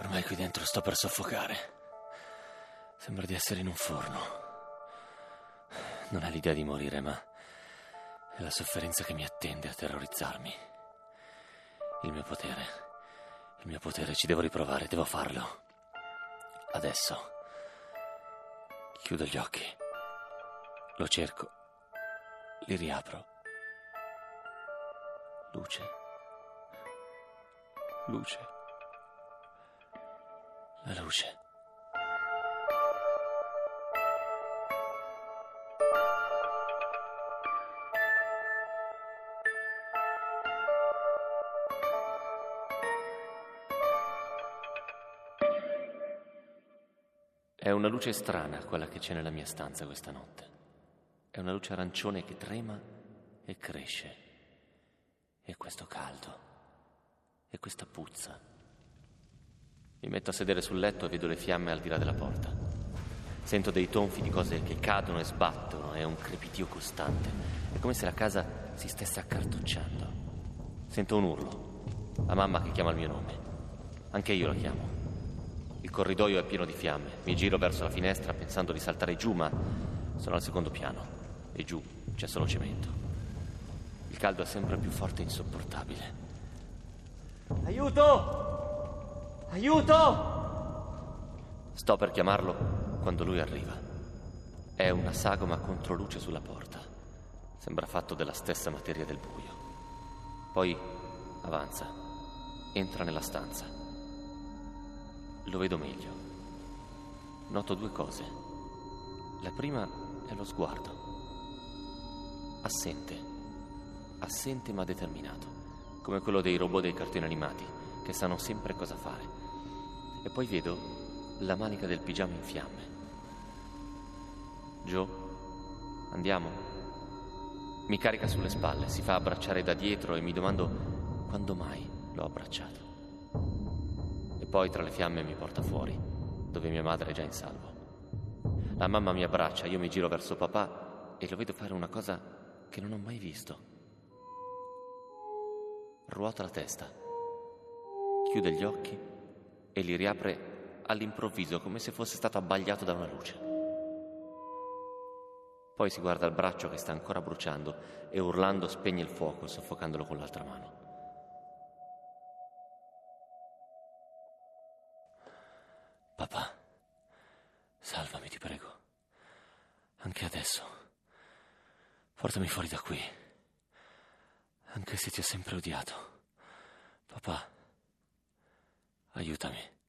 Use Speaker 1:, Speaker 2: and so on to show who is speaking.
Speaker 1: Ormai qui dentro sto per soffocare. Sembra di essere in un forno. Non è l'idea di morire, ma è la sofferenza che mi attende a terrorizzarmi. Il mio potere. Il mio potere, ci devo riprovare, devo farlo. Adesso. Chiudo gli occhi. Lo cerco. Li riapro. Luce. Luce. La luce. È una luce strana quella che c'è nella mia stanza questa notte. È una luce arancione che trema e cresce. E questo caldo. E questa puzza. Mi metto a sedere sul letto e vedo le fiamme al di là della porta. Sento dei tonfi di cose che cadono e sbattono, è un crepitio costante. È come se la casa si stesse accartocciando. Sento un urlo. La mamma che chiama il mio nome. Anche io la chiamo. Il corridoio è pieno di fiamme. Mi giro verso la finestra pensando di saltare giù, ma sono al secondo piano e giù c'è solo cemento. Il caldo è sempre più forte e insopportabile.
Speaker 2: Aiuto! Aiuto!
Speaker 1: Sto per chiamarlo quando lui arriva. È una sagoma contro luce sulla porta. Sembra fatto della stessa materia del buio. Poi avanza, entra nella stanza. Lo vedo meglio. Noto due cose. La prima è lo sguardo. Assente. Assente ma determinato. Come quello dei robot dei cartoni animati, che sanno sempre cosa fare. E poi vedo la manica del pigiama in fiamme. Joe, andiamo. Mi carica sulle spalle, si fa abbracciare da dietro e mi domando quando mai l'ho abbracciato poi tra le fiamme mi porta fuori, dove mia madre è già in salvo. La mamma mi abbraccia, io mi giro verso papà e lo vedo fare una cosa che non ho mai visto. Ruota la testa, chiude gli occhi e li riapre all'improvviso come se fosse stato abbagliato da una luce. Poi si guarda il braccio che sta ancora bruciando e urlando spegne il fuoco, soffocandolo con l'altra mano. Papà, salvami, ti prego. Anche adesso. Portami fuori da qui. Anche se ti ho sempre odiato. Papà, あゆうため。